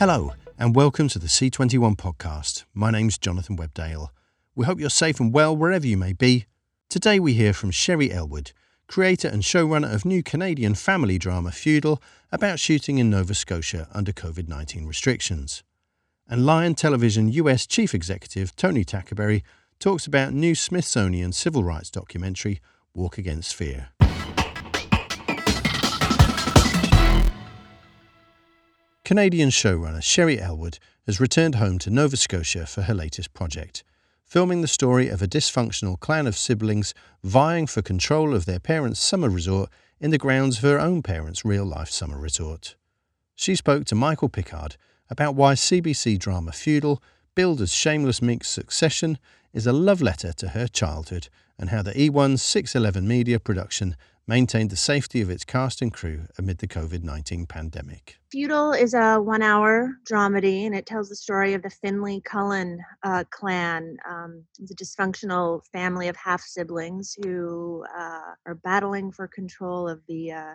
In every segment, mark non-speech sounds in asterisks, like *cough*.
Hello, and welcome to the C21 podcast. My name's Jonathan Webdale. We hope you're safe and well wherever you may be. Today we hear from Sheri Elwood, creator and showrunner of new Canadian family drama Feudal, about shooting in Nova Scotia under COVID 19 restrictions. And Lion Television US Chief Executive Tony Tackaberry talks about new Smithsonian civil rights documentary Walk Against Fear. Canadian showrunner Sheri Elwood has returned home to Nova Scotia for her latest project, filming the story of a dysfunctional clan of siblings vying for control of their parents' summer resort in the grounds of her own parents' real life summer resort. She spoke to Michael Pickard about why CBC drama Feudal, billed as Shameless Meek's Succession, is a love letter to her childhood and how the E1 611 media production maintained the safety of its cast and crew amid the COVID 19 pandemic. Feudal is a one hour dramedy and it tells the story of the Finley Cullen uh, clan. Um, it's a dysfunctional family of half siblings who uh, are battling for control of the uh,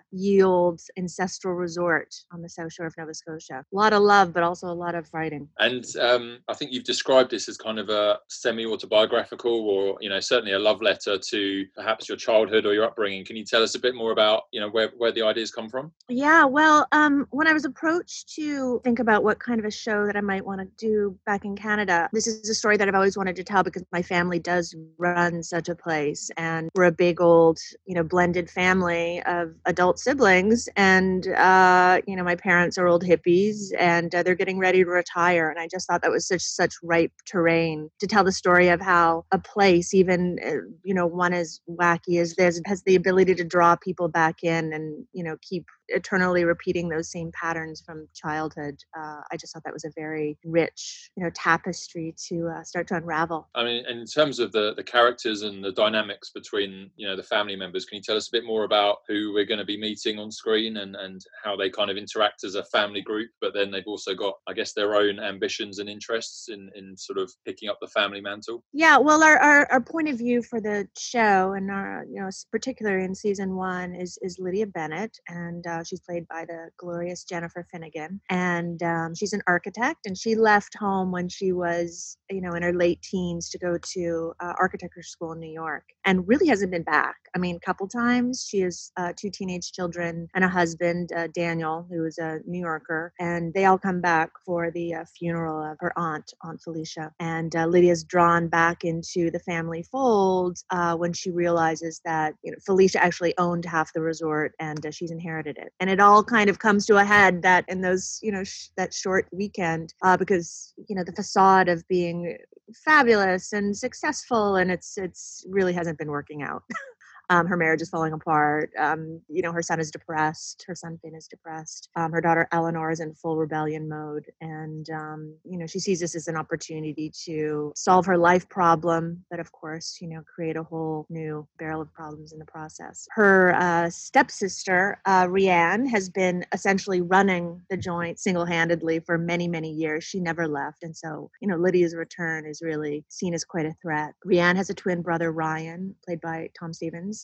ancestral resort on the south shore of Nova Scotia. A lot of love, but also a lot of fighting. And um, I think you've described this as kind of a semi autobiographical or, you know, certainly a love letter to perhaps your childhood or your upbringing. Can you tell us a bit more about, you know, where, where the ideas come from? Yeah, well, um, when I was approached to think about what kind of a show that I might want to do back in Canada, this is a story that I've always wanted to tell because my family does run such a place and we're a big old, you know, blended family of adult siblings. And, uh, you know, my parents are old hippies and uh, they're getting ready to retire. And I just thought that was such, such ripe terrain to tell the story of how a place, even, uh, you know, one as wacky as this, has the ability to draw people back in and, you know, keep eternally repeating those same patterns from childhood. Uh, I just thought that was a very rich, you know, tapestry to uh, start to unravel. I mean, in terms of the the characters and the dynamics between you know the family members, can you tell us a bit more about who we're going to be meeting on screen and and how they kind of interact as a family group? But then they've also got, I guess, their own ambitions and interests in in sort of picking up the family mantle. Yeah, well, our our, our point of view for the show and our you know particularly in season one is is Lydia Bennett and. Uh, uh, she's played by the glorious Jennifer Finnigan, and um, she's an architect. And she left home when she was, you know, in her late teens to go to uh, architecture school in New York, and really hasn't been back. I mean, a couple times. She has uh, two teenage children and a husband, uh, Daniel, who is a New Yorker, and they all come back for the uh, funeral of her aunt, Aunt Felicia. And uh, Lydia's drawn back into the family fold when she realizes that you know, Felicia actually owned half the resort and she's inherited it it and it all kind of comes to a head that in those you know sh- that short weekend uh, because you know the facade of being fabulous and successful and it's it's really hasn't been working out *laughs* Um, her marriage is falling apart. Um, you know, her son is depressed. Her son Finn is depressed. Um, her daughter Eleanor is in full rebellion mode, and um, you know she sees this as an opportunity to solve her life problem, but of course, you know, create a whole new barrel of problems in the process. Her uh, stepsister uh, Rianne has been essentially running the joint single-handedly for many, many years. She never left, and so you know Lydia's return is really seen as quite a threat. Rianne has a twin brother Ryan, played by Tom Stevens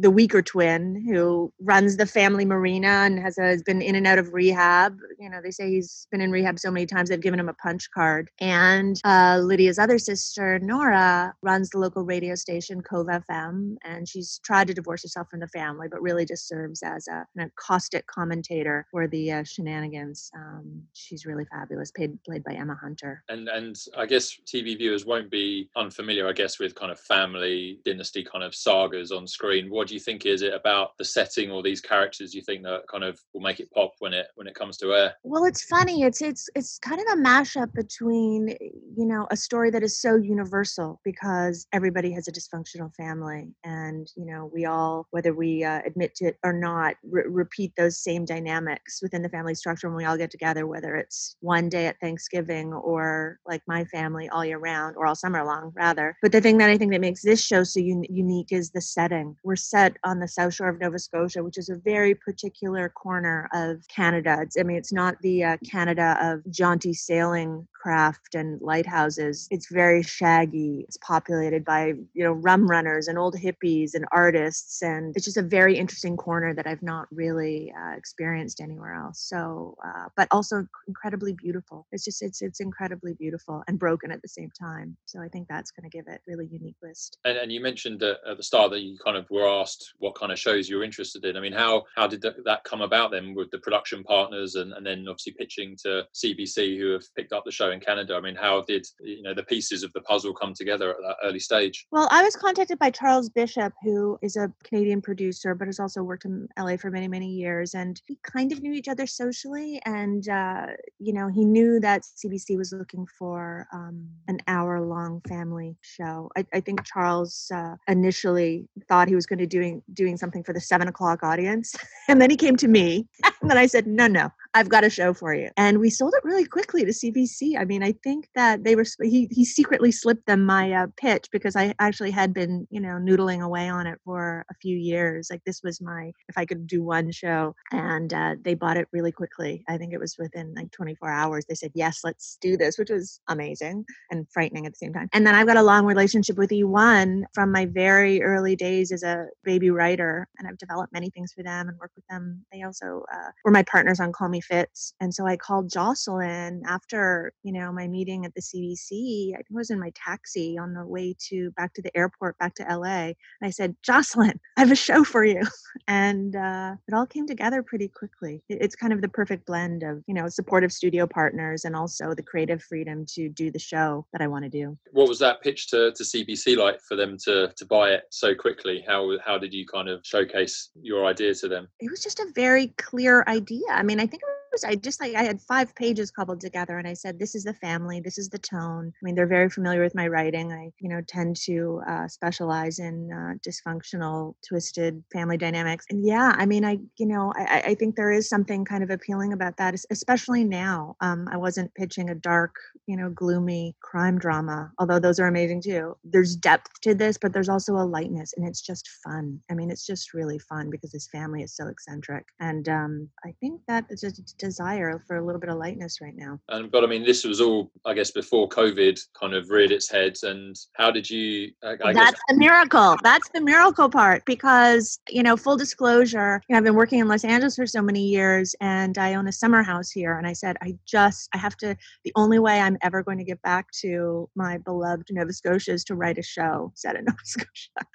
the weaker twin who runs the family marina and has, has been in and out of rehab. You know, they say he's been in rehab so many times they've given him a punch card. And uh, Lydia's other sister, Nora, runs the local radio station Cove FM, and she's tried to divorce herself from the family, but really just serves as a, an caustic commentator for the uh, shenanigans. Um, she's really fabulous, played played by Emma Hunter. And and I guess TV viewers won't be unfamiliar, I guess, with kind of family dynasty kind of sagas on on screen. What do you think is it about the setting or these characters you think that kind of will make it pop when it when it comes to air? Well, it's funny. It's it's it's kind of a mashup between you know a story that is so universal because everybody has a dysfunctional family, and you know we all, whether we uh, admit to it or not, re- repeat those same dynamics within the family structure when we all get together, whether it's one day at Thanksgiving or like my family all year round or all summer long, rather. But the thing that I think that makes this show so un- unique is the setting setting. We're set on the south shore of Nova Scotia, which is a very particular corner of Canada. It's, I mean, it's not the uh, Canada of jaunty sailing craft and lighthouses. It's very shaggy. It's populated by, you know, rum runners and old hippies and artists. And it's just a very interesting corner that I've not really uh, experienced anywhere else. So, uh, but also incredibly beautiful. It's just, it's, it's incredibly beautiful and broken at the same time. So I think that's going to give it really unique twist. And, and you mentioned at the start that you kind of were asked what kind of shows you're interested in. I mean, how, how did that come about then with the production partners and, and then obviously pitching to CBC who have picked up the show in Canada? I mean, how did you know the pieces of the puzzle come together at that early stage? Well, I was contacted by Charles Bishop, who is a Canadian producer, but has also worked in LA for many, many years, and we kind of knew each other socially, and uh, you know, he knew that CBC was looking for um, an hour-long family show. I, I think Charles uh, initially thought he was going to doing doing something for the seven o'clock audience, *laughs* and then he came to me, and then I said, no, no, I've got a show for you. And we sold it really quickly to CBC. I mean, I think that they were, he, he secretly slipped them my uh, pitch because I actually had been, you know, noodling away on it for a few years. Like this was my, if I could do one show. And uh, they bought it really quickly. I think it was within like 24 hours. They said, yes, let's do this, which was amazing and frightening at the same time. And then I've got a long relationship with E1 from my very early days as a baby writer. And I've developed many things for them and worked with them. They also uh, were my partners on Call Me Fitz. And so I called Jocelyn after, you know, my meeting at the CBC. I was in my taxi on the way to back to the airport, back to LA. And I said, Jocelyn, I have a show for you. *laughs* And uh, it all came together pretty quickly. It's kind of the perfect blend of, you know, supportive studio partners and also the creative freedom to do the show that I want to do. What was that pitch to, to CBC like for them to, to buy it so quickly? How, how did you kind of showcase your idea to them? It was just a very clear idea. I mean, I think it was I just like I had five pages cobbled together and I said, this is the family, this is the tone. I mean, they're very familiar with my writing. I, you know, tend to uh, specialize in uh, dysfunctional, twisted family dynamics. And yeah, I mean, I, you know, I, I think there is something kind of appealing about that, especially now. Um, I wasn't pitching a dark, you know, gloomy crime drama, although those are amazing too. There's depth to this, but there's also a lightness and it's just fun. I mean, it's just really fun because this family is so eccentric. And um, I think that it's just desire for a little bit of lightness right now. And but I mean, this was all, I guess, before COVID kind of reared its head. And how did you? I, I That's guess... the miracle. That's the miracle part because you know, full disclosure, you know, I've been working in Los Angeles for so many years, and I own a summer house here. And I said, I just, I have to. The only way I'm ever going to get back to my beloved Nova Scotia is to write a show *laughs* set in Nova Scotia.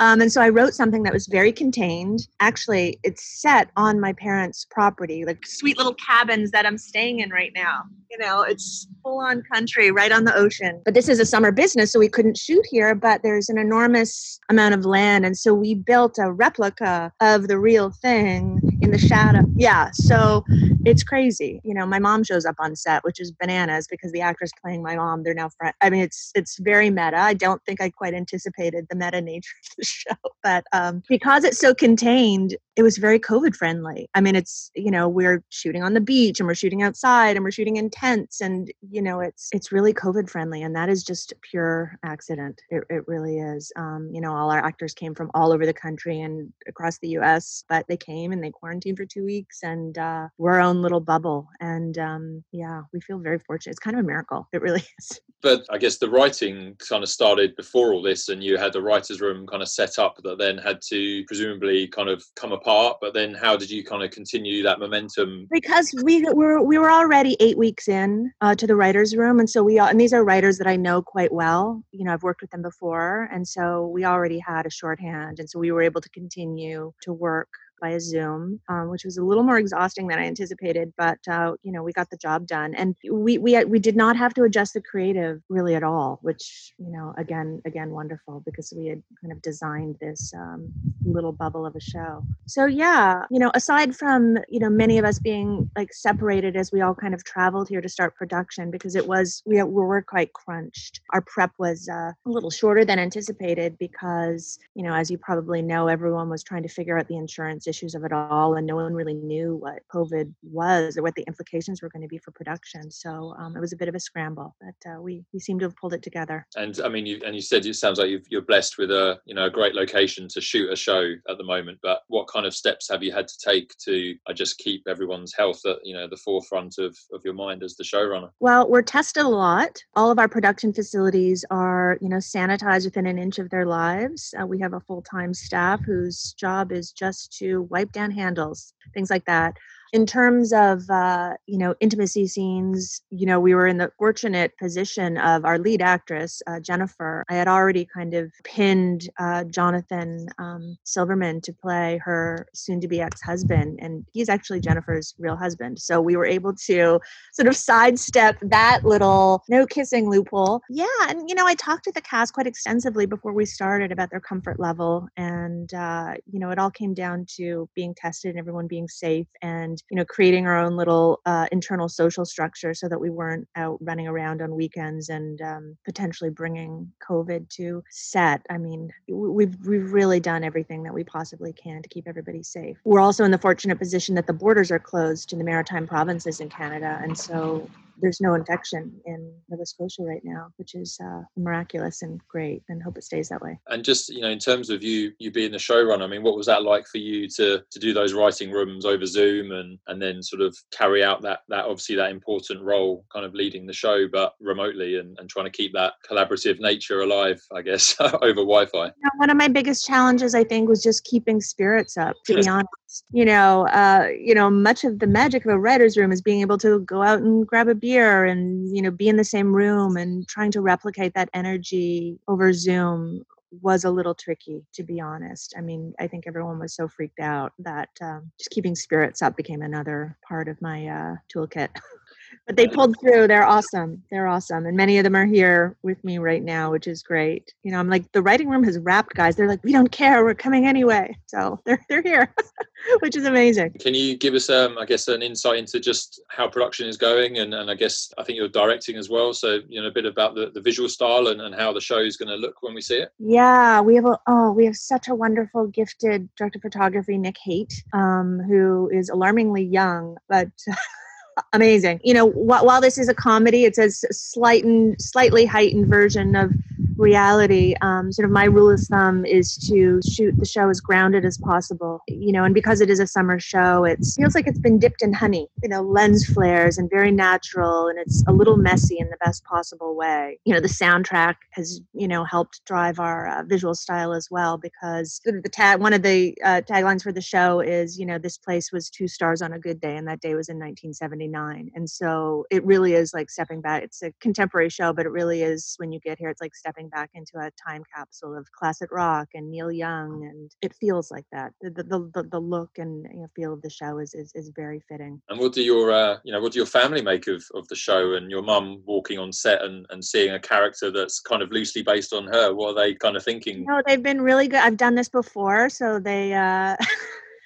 Um, and so I wrote something that was very contained. Actually, it's set on my parents' property, like sweet little cabins that I'm staying in right now. You know, it's full on country right on the ocean. But this is a summer business, so we couldn't shoot here, but there's an enormous amount of land. And so we built a replica of the real thing in the shadow. Yeah. So it's crazy. You know, my mom shows up on set, which is bananas because the actress playing my mom, they're now friends. I mean, it's it's very meta. I don't think I quite anticipated the meta nature of the *laughs* show, but um, because it's so contained, it was very COVID friendly. I mean, it's you know we're shooting on the beach and we're shooting outside and we're shooting in tents, and you know it's it's really COVID friendly, and that is just pure accident. It it really is. Um, you know, all our actors came from all over the country and across the U.S., but they came and they quarantined for two weeks, and uh, we're our own little bubble. And um, yeah, we feel very fortunate. It's kind of a miracle. It really *laughs* is. But I guess the writing kind of started before all this, and you had the writer's room kind of set up that then had to presumably kind of come apart. But then how did you kind of continue that momentum? Because we were we were already eight weeks in uh, to the writer's room, and so we all, and these are writers that I know quite well. You know, I've worked with them before, and so we already had a shorthand, and so we were able to continue to work via Zoom, um, which was a little more exhausting than I anticipated, but uh, you know we got the job done, and we we we did not have to adjust the creative really at all, which you know again again wonderful because we had kind of designed this um, little bubble of a show. So yeah, you know aside from you know many of us being like separated as we all kind of traveled here to start production because it was we, we were quite crunched. Our prep was uh, a little shorter than anticipated because you know as you probably know everyone was trying to figure out the insurance governance issues of it all, and no one really knew what COVID was or what the implications were going to be for production. So um, it was a bit of a scramble, but uh, we we seem to have pulled it together. And I mean, you and you said it sounds like you are blessed with a you know a great location to shoot a show at the moment. But what kind of steps have you had to take to I just keep everyone's health at you know the forefront of of your mind as the showrunner? Well, we're tested a lot. All of our production facilities are you know sanitized within an inch of their lives. Uh, we have a full time staff whose job is just to wipe down handles, things like that in terms of uh, you know intimacy scenes you know we were in the fortunate position of our lead actress uh, jennifer. I had already kind of pinned uh, jonathan um, silverman to play her soon-to-be ex-husband and he's actually jennifer's real husband. So we were able to sort of sidestep that little no kissing loophole. Yeah and you know i talked to the cast quite extensively before we started about their comfort level and uh, you know it all came down to being tested and everyone being safe and you know creating our own little uh, internal social structure so that we weren't out running around on weekends and um, potentially bringing covid to set. I mean we've we've really done everything that we possibly can to keep everybody safe. We're also in the fortunate position that the borders are closed to the maritime provinces in canada and so there's no infection in Nova Scotia right now, which is uh, miraculous and great, and hope it stays that way. And just you know, in terms of you you being the showrunner, I mean, what was that like for you to to do those writing rooms over Zoom and and then sort of carry out that that obviously that important role, kind of leading the show, but remotely and, and trying to keep that collaborative nature alive, I guess, *laughs* over Wi-Fi. You know, one of my biggest challenges, I think, was just keeping spirits up. To be *laughs* honest, you know, uh, you know, much of the magic of a writer's room is being able to go out and grab a beer and you know be in the same room and trying to replicate that energy over Zoom was a little tricky to be honest. I mean i think everyone was so freaked out that um, just keeping spirits up became another part of my uh, toolkit *laughs* but they pulled through. They're awesome. They're awesome. And many of them are here with me right now, which is great. You know, I'm like, the writing room has wrapped guys. They're like, we don't care. We're coming anyway. So *laughs* they're, they're here, *laughs* which is amazing. Can you give us, um, I guess, an insight into just how production is going? And, and I guess I think you're directing as well. So, you know, a bit about the, the visual style and, and how the show is going to look when we see it. Yeah, we have a, oh, we have such a wonderful, gifted director of photography, Nick Haight, um, who is alarmingly young, but *laughs* amazing. You know, wh- while this is a comedy, it's a slight and slightly heightened version of reality. Um, sort of my rule of thumb is to shoot the show as grounded as possible. You know, and because it is a summer show, it feels like it's been dipped in honey. You know, lens flares and very natural, and it's a little messy in the best possible way. You know, the soundtrack has you know helped drive our uh, visual style as well because the tag one of the uh, taglines for the show is you know this place was two stars on a good day, and that day was in 1979. And so it really is like stepping back. It's a contemporary show, but it really is when you get here, it's like stepping back into a time capsule of classic rock and Neil Young, and it feels like that. The the the, the look and you know, feel of the show is, is is very fitting. And what do your uh, you know what do your family make of of the show and your mum walking on set and and seeing a character that's kind of loosely based on her? What are they kind of thinking? No, they've been really good. I've done this before, so they. Uh... *laughs*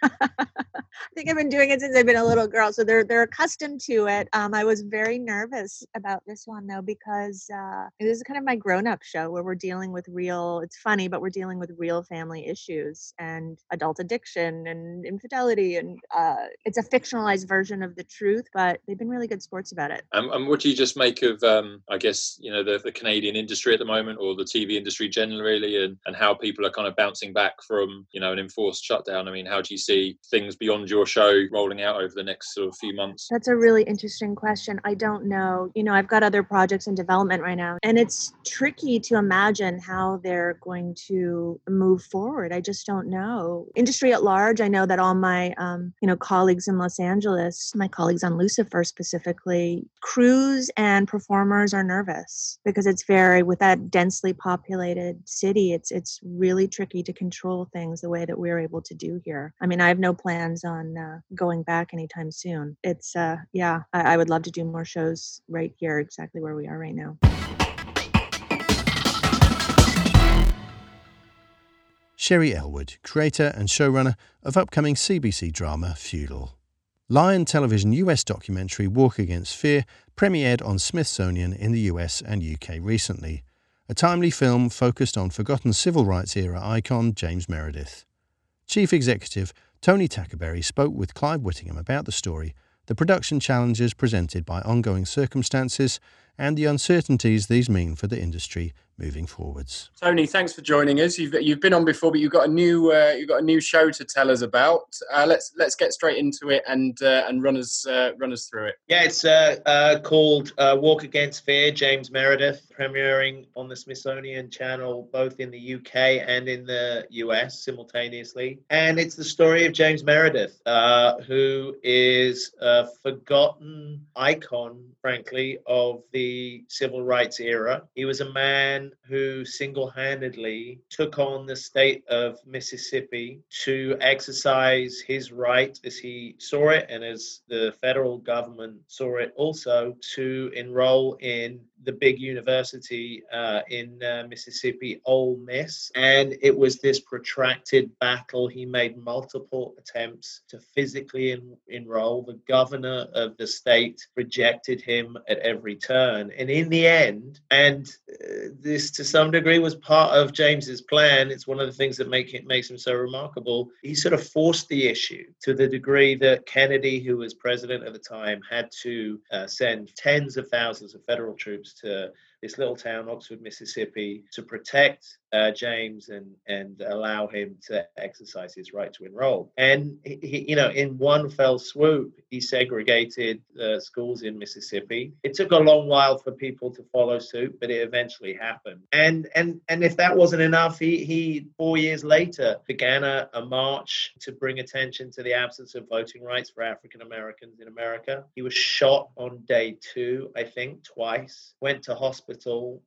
*laughs* I think I've been doing it since I've been a little girl, so they're they're accustomed to it. Um, I was very nervous about this one though because uh, this is kind of my grown-up show where we're dealing with real. It's funny, but we're dealing with real family issues and adult addiction and infidelity, and uh, it's a fictionalized version of the truth. But they've been really good sports about it. Um, and what do you just make of, um, I guess, you know, the, the Canadian industry at the moment, or the TV industry generally, and and how people are kind of bouncing back from you know an enforced shutdown? I mean, how do you see things beyond your show rolling out over the next sort of few months? That's a really interesting question. I don't know. You know, I've got other projects in development right now, and it's tricky to imagine how they're going to move forward. I just don't know. Industry at large, I know that all my, um, you know, colleagues in Los Angeles, my colleagues on Lucifer specifically, crews and performers are nervous because it's very with that densely populated city. It's it's really tricky to control things the way that we're able to do here. I mean, I have no plans on uh, going back anytime soon. It's, uh, yeah, I, I would love to do more shows right here, exactly where we are right now. Sheri Elwood, creator and showrunner of upcoming CBC drama Feudal. Lion Television US documentary Walk Against Fear premiered on Smithsonian in the US and UK recently, a timely film focused on forgotten civil rights era icon James Meredith. Chief Executive Tony Tackaberry spoke with Clive Whittingham about the story, the production challenges presented by ongoing circumstances, and the uncertainties these mean for the industry moving forwards. Tony, thanks for joining us. You've you've been on before, but you've got a new uh, you've got a new show to tell us about. Uh, let's let's get straight into it and uh, and run us uh, run us through it. Yeah, it's uh, uh, called Walk Against Fear. James Meredith, premiering on the Smithsonian Channel both in the UK and in the US simultaneously, and it's the story of James Meredith, who is a forgotten icon, frankly, of the civil rights era. He was a man who single handedly took on the state of Mississippi to exercise his right as he saw it and as the federal government saw it also to enroll in the big university uh, in uh, Mississippi, Ole Miss. And it was this protracted battle. He made multiple attempts to physically en- enroll. The governor of the state rejected him at every turn. And in the end, and uh, this to some degree was part of James's plan, it's one of the things that make it makes him so remarkable. He sort of forced the issue to the degree that Kennedy, who was president at the time, had to uh, send tens of thousands of federal troops to this little town, Oxford, Mississippi, to protect uh, James and and allow him to exercise his right to enroll. And he, you know, in one fell swoop, he segregated uh, schools in Mississippi. It took a long while for people to follow suit, but it eventually happened. And and and if that wasn't enough, he he four years later began a, a march to bring attention to the absence of voting rights for African Americans in America. He was shot on day two, I think, twice. Went to hospital,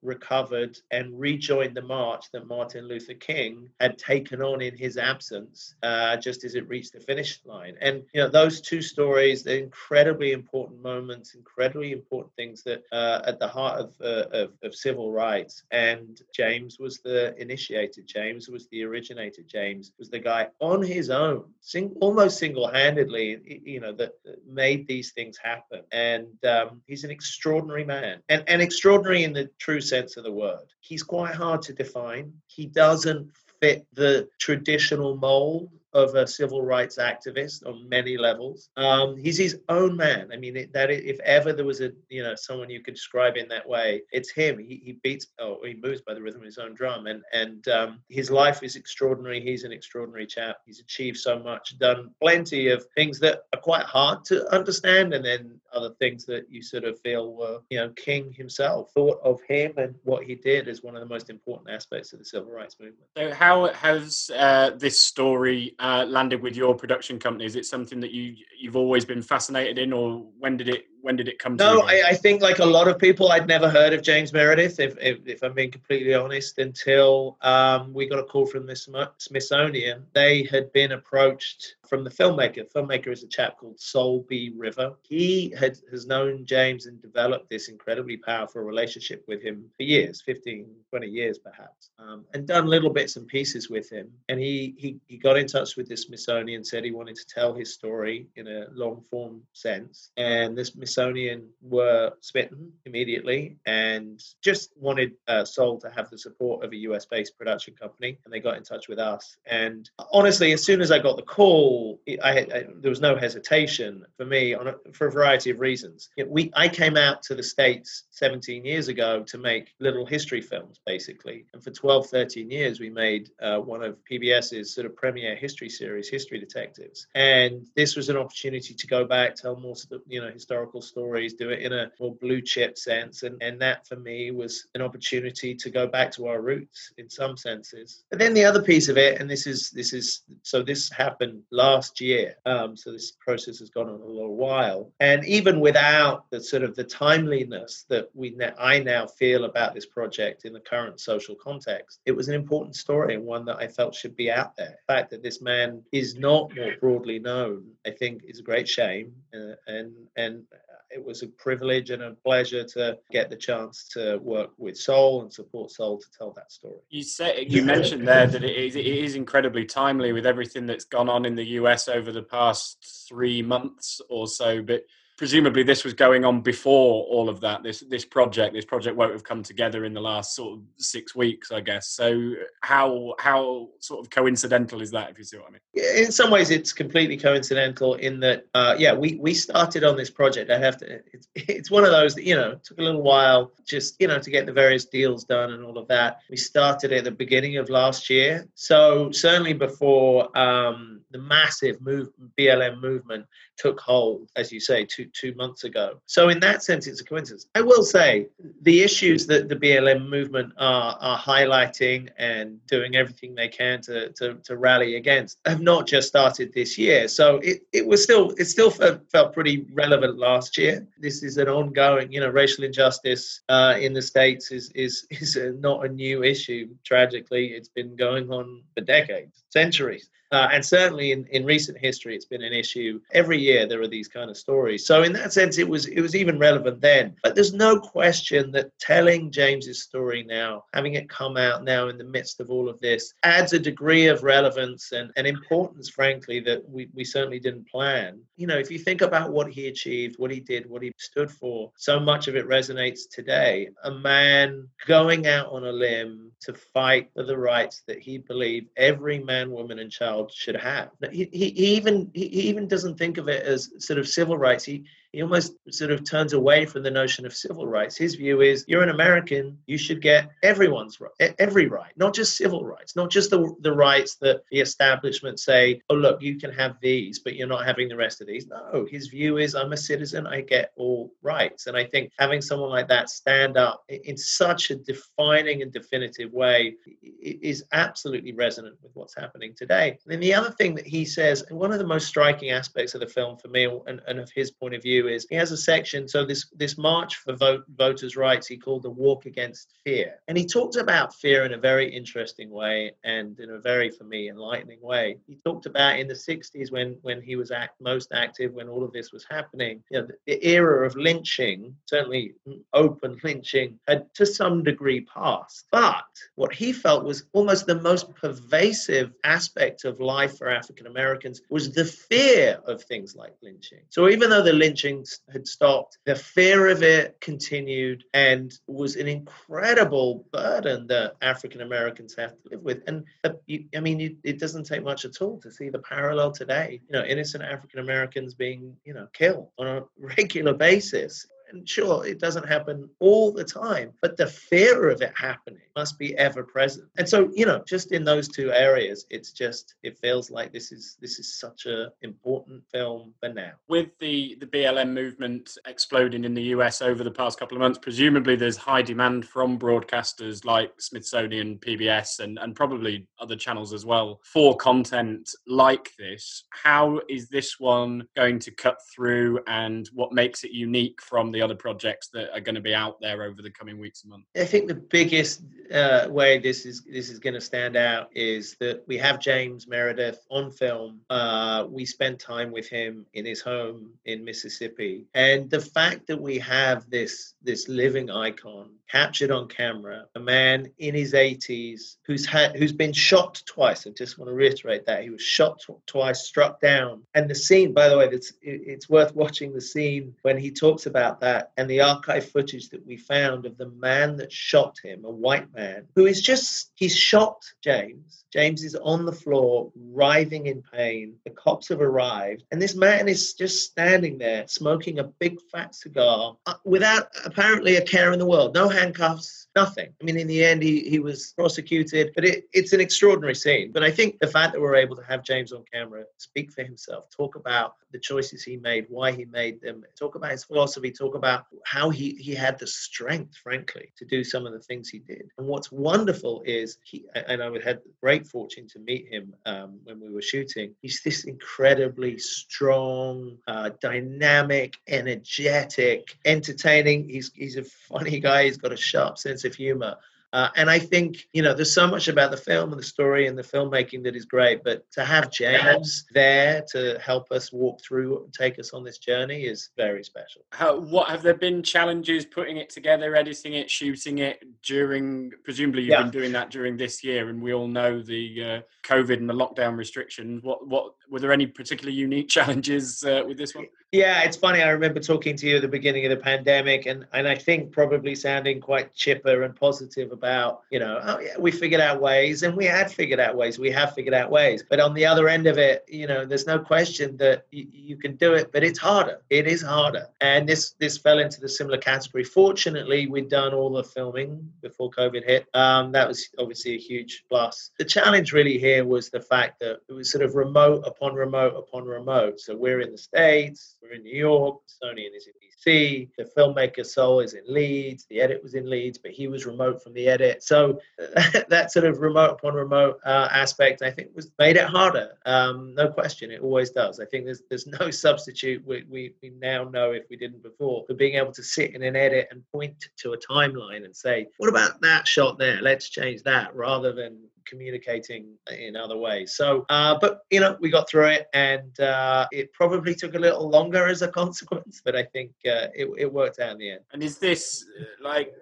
recovered, and rejoined the march that Martin Luther King had taken on in his absence, uh, just as it reached the finish line. And you know, those two stories, they're incredibly important moments, incredibly important things that uh, at the heart of, uh, of, of civil rights. And James was the initiator. James was the originator. James was the guy on his own, sing, almost single-handedly, you know, that, that made these things happen. And um, he's an extraordinary man, and and extraordinary in the true sense of the word. He's quite hard to define he doesn't fit the traditional mold of a civil rights activist on many levels. Um, he's his own man. I mean, it, that if ever there was a you know someone you could describe in that way, it's him. He, he beats oh he moves by the rhythm of his own drum, and and um, his life is extraordinary. He's an extraordinary chap. He's achieved so much, done plenty of things that are quite hard to understand, and then other things that you sort of feel were you know King himself thought of him and what he did as one of the most important aspects of the civil rights movement. So how has uh, this story uh, landed with your production company? Is it something that you you've always been fascinated in, or when did it when did it come no, to No, I, I, think like a lot of people, I'd never heard of James Meredith, if, if, if I'm being completely honest, until um, we got a call from the Smithsonian. They had been approached from the filmmaker. The filmmaker is a chap called Sol B. River. He had has known James and developed this incredibly powerful relationship with him for years, 15, 20 years perhaps, um, and done little bits and pieces with him. And he, he, he got in touch with the Smithsonian, said he wanted to tell his story in a long form sense. And this Smithsonian were smitten immediately and just wanted uh, Sol to have the support of a US based production company. And they got in touch with us. And honestly, as soon as I got the call, I, I there was no hesitation for me on a, for a variety of reasons. we, I came out to the States 17 years ago to make little history films, basically. And for 12, 13 years, we made uh, one of PBS's sort of premier history series, History Detectives. And this was an opportunity to go back, tell more, you know, historical stories, do it in a more blue chip sense. And, and that for me was an opportunity to go back to our roots in some senses. But then the other piece of it, and this is, this is, so this happened last year. Um, so this process has gone on a little while. And even without the sort of the timeliness that we, I now feel about this project in the current social context, it was an important story and one that I felt should be out there. The fact that this man is not more broadly known, I think, is a great shame. Uh, and and it was a privilege and a pleasure to get the chance to work with Sol and support Sol to tell that story. You said you mentioned there that it is, it is incredibly timely with everything that's gone on in the US over the past three months or so. But presumably this was going on before all of that. This this project, this project won't have come together in the last sort of six weeks, I guess. So how how sort of coincidental is that, if you see what I mean? In some ways, it's completely coincidental. In that, uh, yeah, we we started on this project. I have to. It's, it's one of those that you know took a little while, just you know, to get the various deals done and all of that. We started at the beginning of last year, so certainly before um, the massive move BLM movement took hold, as you say, two two months ago. So in that sense, it's a coincidence. I will say the issues that the BLM movement are are highlighting and doing everything they can to to, to rally against have not just started this year. So it, it was still it still felt, felt pretty relevant last year. This is an ongoing, you know, racial injustice uh, in the states is is is a, not a new issue. Tragically, it's been going on for decades, centuries. Uh, and certainly in, in recent history, it's been an issue. Every year there are these kind of stories. So in that sense, it was it was even relevant then. But there's no question that telling James's story now, having it come out now in the midst of all of this, adds a degree of relevance and, and importance, frankly, that we, we certainly didn't plan. You know, if you think about what he achieved, what he did, what he stood for, so much of it resonates today. A man going out on a limb to fight for the rights that he believed every man, woman, and child should have. He, he, he even he even doesn't think of it as sort of civil rights. He he almost sort of turns away from the notion of civil rights. His view is you're an American, you should get everyone's right, every right, not just civil rights, not just the, the rights that the establishment say, oh, look, you can have these, but you're not having the rest of these. No, his view is I'm a citizen, I get all rights. And I think having someone like that stand up in such a defining and definitive way is absolutely resonant with what's happening today. And then the other thing that he says, and one of the most striking aspects of the film for me and, and of his point of view, is he has a section. So this this march for vote, voters' rights, he called the walk against fear, and he talked about fear in a very interesting way and in a very, for me, enlightening way. He talked about in the '60s when when he was act, most active, when all of this was happening. You know, the, the era of lynching, certainly open *laughs* lynching, had to some degree passed. But what he felt was almost the most pervasive aspect of life for African Americans was the fear of things like lynching. So even though the lynching had stopped. The fear of it continued and was an incredible burden that African Americans have to live with. And uh, you, I mean, you, it doesn't take much at all to see the parallel today. You know, innocent African Americans being, you know, killed on a *laughs* regular basis. And sure, it doesn't happen all the time, but the fear of it happening must be ever present. And so, you know, just in those two areas, it's just it feels like this is this is such a important film for now. With the the BLM movement exploding in the US over the past couple of months, presumably there's high demand from broadcasters like Smithsonian, PBS, and and probably other channels as well for content like this. How is this one going to cut through, and what makes it unique from the other projects that are going to be out there over the coming weeks and months? I think the biggest uh, way this is this is going to stand out is that we have James Meredith on film. Uh, we spent time with him in his home in Mississippi, and the fact that we have this this living icon captured on camera, a man in his 80s who's had who's been shot twice. I just want to reiterate that he was shot twice, struck down, and the scene. By the way, it's it's worth watching the scene when he talks about that that and the archive footage that we found of the man that shot him, a white man, who is just, he's shot James. James is on the floor, writhing in pain. The cops have arrived, and this man is just standing there smoking a big fat cigar uh, without apparently a care in the world. No handcuffs, nothing. I mean, in the end, he, he was prosecuted, but it, it's an extraordinary scene. But I think the fact that we're able to have James on camera speak for himself, talk about the choices he made, why he made them, talk about his philosophy, talk about how he, he had the strength, frankly, to do some of the things he did. And what's wonderful is he, and I had the great fortune to meet him um, when we were shooting. He's this incredibly strong, uh, dynamic, energetic, entertaining. He's he's a funny guy. He's got a sharp sense of humor Uh, and I think, you know, there's so much about the film and the story and the filmmaking that is great, but to have James there to help us walk through, take us on this journey is very special. How, what have there been challenges putting it together, editing it, shooting it during, presumably you've yeah. been doing that during this year and we all know the uh, COVID and the lockdown restrictions. What, what, were there any particularly unique *laughs* challenges uh, with this one? Yeah, it's funny. I remember talking to you at the beginning of the pandemic, and, and I think probably sounding quite chipper and positive about, you know, oh, yeah, we figured out ways, and we had figured out ways. We have figured out ways. But on the other end of it, you know, there's no question that y- you can do it, but it's harder. It is harder. And this this fell into the similar category. Fortunately, we'd done all the filming before COVID hit. Um, that was obviously a huge plus. The challenge really here was the fact that it was sort of remote upon remote upon remote. So we're in the States we're in New York, Sony is in DC, the filmmaker Sol is in Leeds, the edit was in Leeds, but he was remote from the edit. So *laughs* that sort of remote upon remote uh, aspect, I think, was made it harder. Um, no question, it always does. I think there's there's *laughs* no substitute. We, we, we now know if we didn't before for being able to sit in an edit and point to a timeline and say, what about that shot there? Let's change that rather than communicating in other ways. So, uh, but you know, we got through it, and uh, it probably took a little longer as a *laughs* consequence, but I think uh, it, it worked out in the end. And is this uh, like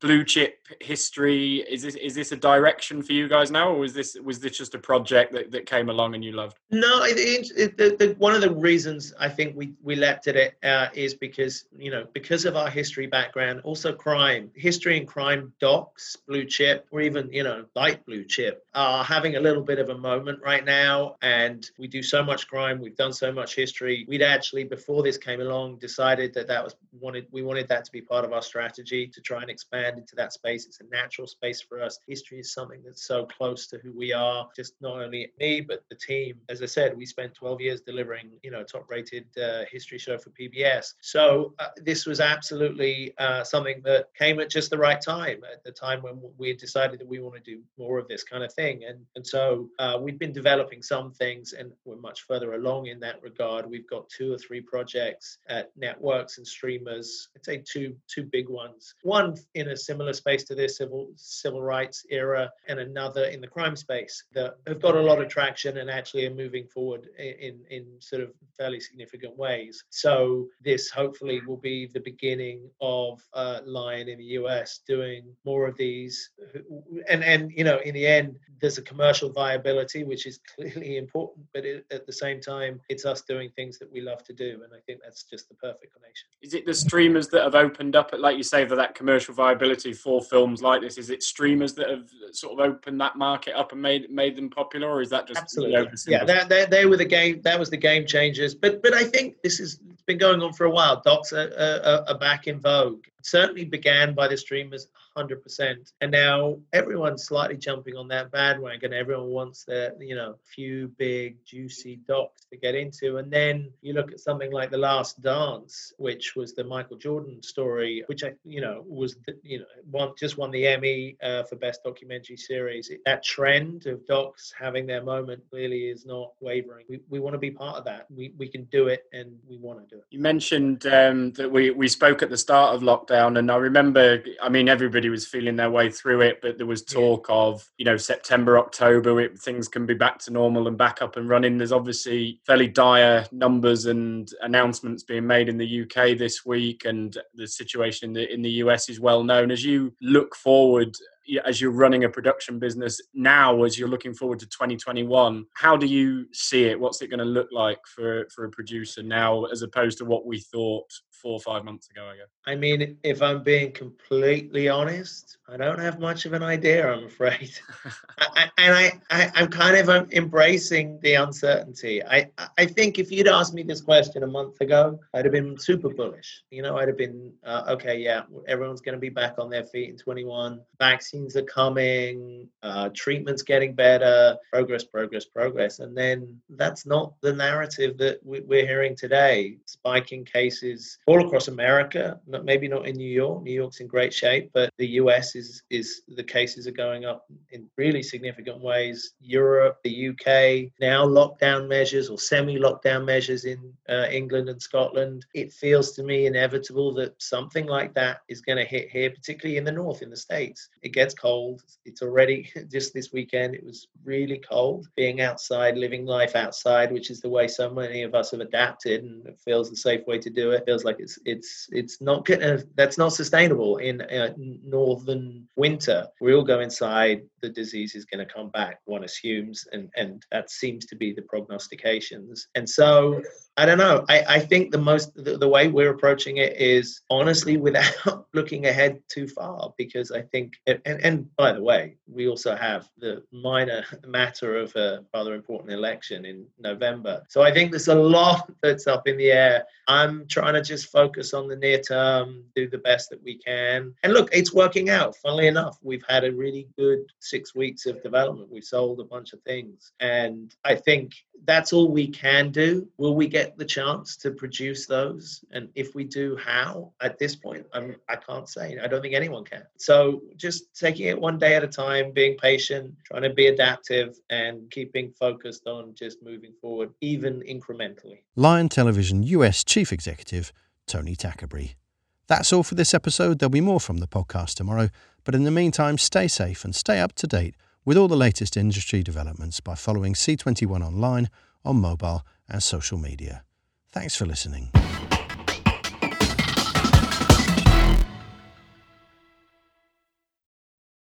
blue chip history is this is this a direction for you guys now or was this was this just a project that, that came along and you loved? No it, it, the, the, one of the reasons i think we we leapt at it uh, is because you know because of our history background also crime history and crime docs blue chip or even you know light blue chip are having a little bit of a moment right now and we do so much crime we've done so much history. We'd actually before this came along decided that that was wanted we wanted that to be part of our strategy to try and expand expand into that space. It's a natural space for us. History is something that's so close to who we are, just not only me, but the team. As I said, we spent 12 years delivering, you know, top rated uh, history show for PBS. So uh, this was absolutely uh, something that came at just the right time, at the time when we decided that we want to do more of this kind of thing. And, and so uh, we've been developing some things and we're much further along in that regard. We've got two or three projects at networks and streamers. I'd say two, two big ones. One in a similar space to this civil civil rights era, and another in the crime space that have got a lot of traction and actually are moving forward in in sort of fairly significant ways. So this hopefully will be the beginning of uh, Lion in the US doing more of these, and and you know in the end there's a commercial viability which is clearly important, but it, at the same time it's us doing things that we love to do, and I think that's just the perfect connection. Is it the streamers that have opened up, at, like you say, for that commercial viability? For films like this? Is it streamers that have sort of opened that market up and made made them popular, or is that just absolutely? Yeah, they, they were the game. That was the game changers. But but I think this has been going on for a while. Docs are, are, are back in vogue. Certainly began by the streamers 100%. And now everyone's slightly jumping on that bandwagon. Everyone wants their, you know, few big, juicy docs to get into. And then you look at something like The Last Dance, which was the Michael Jordan story, which I, you know, was, the, you know, one, just won the Emmy uh, for Best Documentary Series. That trend of docs having their moment clearly is not wavering. We, we want to be part of that. We, we can do it and we want to do it. You mentioned um, that we, we spoke at the start of lockdown, and I remember, I mean, everybody everybody was feeling their way through it, but there was talk of, you know, September, October, it, things can be back to normal and back up and running. There's obviously fairly dire numbers and announcements being made in the UK this week, and the situation in the in the US is well known. As you look forward as you're running a production business now as you're looking forward to 2021 how do you see it what's it going to look like for for a producer now as opposed to what we thought four or five months ago, I guess. I mean, if I'm being completely honest, I don't have much of an idea, I'm afraid. *laughs* I, and I, I, am kind of um, embracing the uncertainty. I, I think if you'd asked me this question a month ago, I'd have been super bullish. You know, I'd have been, uh, okay, yeah, everyone's going to be back on their feet in 21. Vaccines are coming, uh, treatment's getting better, progress, progress, progress. And then that's not the narrative that we're hearing today. Spiking cases all across America, maybe not in New York. New York's in great shape, but the US is is the cases are going up in really significant ways. Europe, the UK, now lockdown measures or semi-lockdown measures in uh, England and Scotland. It feels to me inevitable that something like that is going to hit here, particularly in the north, in the states. It gets gets cold. It's already *laughs* just this weekend. It was really cold. Being outside, living life outside, which is the way so many of us have adapted, and it feels the safe way to do it. Feels like it's it's it's not gonna. That's not sustainable in uh, northern winter. We all go inside. The disease is going to come back. One assumes, and and that seems to be the prognostications. And so I don't know. I, I think the most the, the, way we're approaching it is honestly without *laughs* looking ahead too far because I think and, and by the way, we also have the minor *laughs* matter of a rather important election in November. So I think there's a lot *laughs* that's up in the air. I'm trying to just focus on the near term, do the best that we can. And look, it's working out. Funnily enough, we've had a really good six weeks of development. We sold a bunch of things. And I think that's all we can do. Will we get the chance to produce those? And if we do, how? At this point, I'm, I can't say. I don't think anyone can. So just taking it one day at a time, being patient, trying to be adaptive, and keeping focused on just moving forward, even incrementally. Lion Television US Chief Executive Tony Tackaberry. That's all for this episode. There'll be more from the podcast tomorrow. But in the meantime, stay safe and stay up to date with all the latest industry developments by following C21 online on mobile and social media. Thanks for listening.